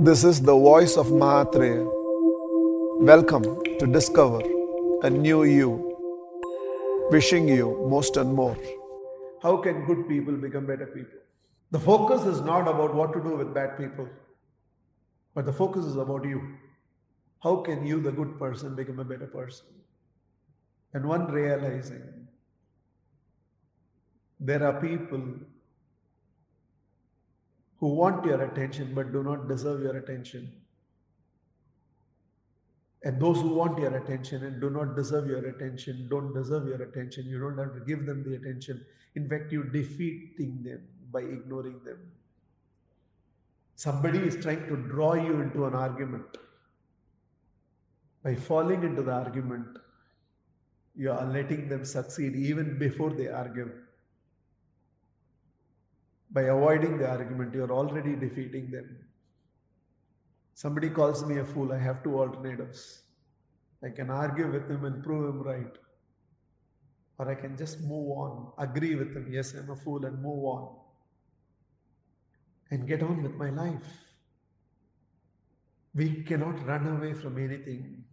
This is the voice of Mahatria. Welcome to discover a new you. Wishing you most and more. How can good people become better people? The focus is not about what to do with bad people, but the focus is about you. How can you, the good person, become a better person? And one realizing there are people who want your attention but do not deserve your attention. And those who want your attention and do not deserve your attention don't deserve your attention. You don't have to give them the attention. In fact, you're defeating them by ignoring them. Somebody is trying to draw you into an argument. By falling into the argument, you are letting them succeed even before they argue. By avoiding the argument, you are already defeating them. Somebody calls me a fool, I have two alternatives. I can argue with him and prove him right. Or I can just move on, agree with him, yes, I'm a fool, and move on. And get on with my life. We cannot run away from anything.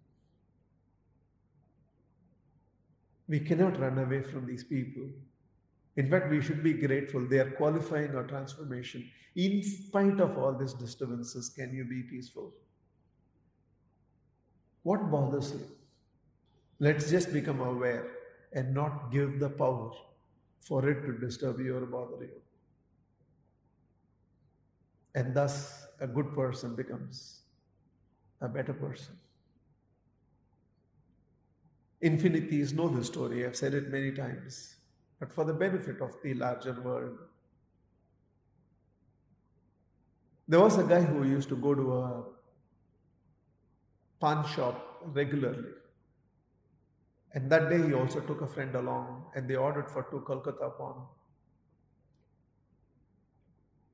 We cannot run away from these people. In fact, we should be grateful. They are qualifying our transformation. In spite of all these disturbances, can you be peaceful? What bothers you? Let's just become aware and not give the power for it to disturb you or bother you. And thus, a good person becomes a better person. Infinitheists know the story. I've said it many times but for the benefit of the larger world. There was a guy who used to go to a pan shop regularly. And that day he also took a friend along and they ordered for two Kolkata pan.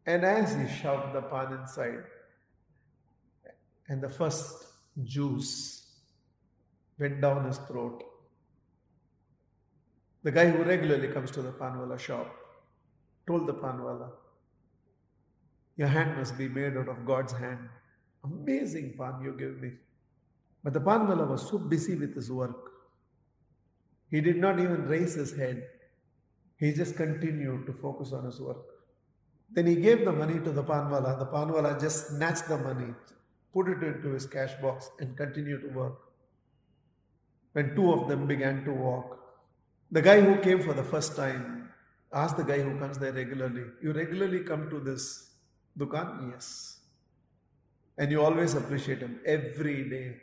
And as he shoved the pan inside, and the first juice went down his throat, the guy who regularly comes to the panwala shop told the panwala, Your hand must be made out of God's hand. Amazing pan you give me. But the panwala was so busy with his work, he did not even raise his head. He just continued to focus on his work. Then he gave the money to the panwala. The panwala just snatched the money, put it into his cash box, and continued to work. When two of them began to walk, the guy who came for the first time asked the guy who comes there regularly, You regularly come to this dukan? Yes. And you always appreciate him every day.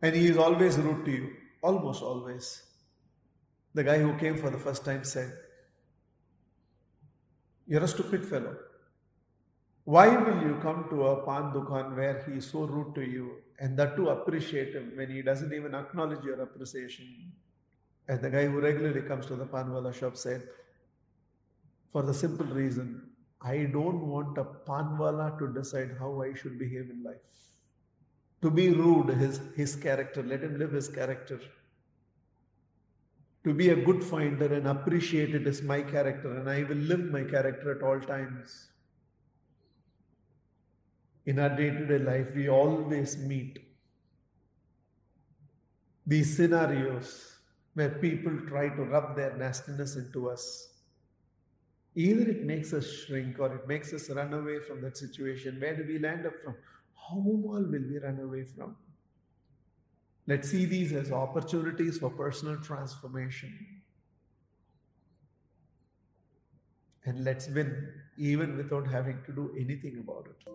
And he is always rude to you, almost always. The guy who came for the first time said, You're a stupid fellow. Why will you come to a pan dukan where he is so rude to you and that to appreciate him when he doesn't even acknowledge your appreciation? As the guy who regularly comes to the panwala shop said, for the simple reason, I don't want a panwala to decide how I should behave in life. To be rude is his character. Let him live his character. To be a good finder and appreciate it is my character, and I will live my character at all times. In our day to day life, we always meet these scenarios where people try to rub their nastiness into us. Either it makes us shrink or it makes us run away from that situation. Where do we land up from? How all will we run away from? Let's see these as opportunities for personal transformation. And let's win even without having to do anything about it.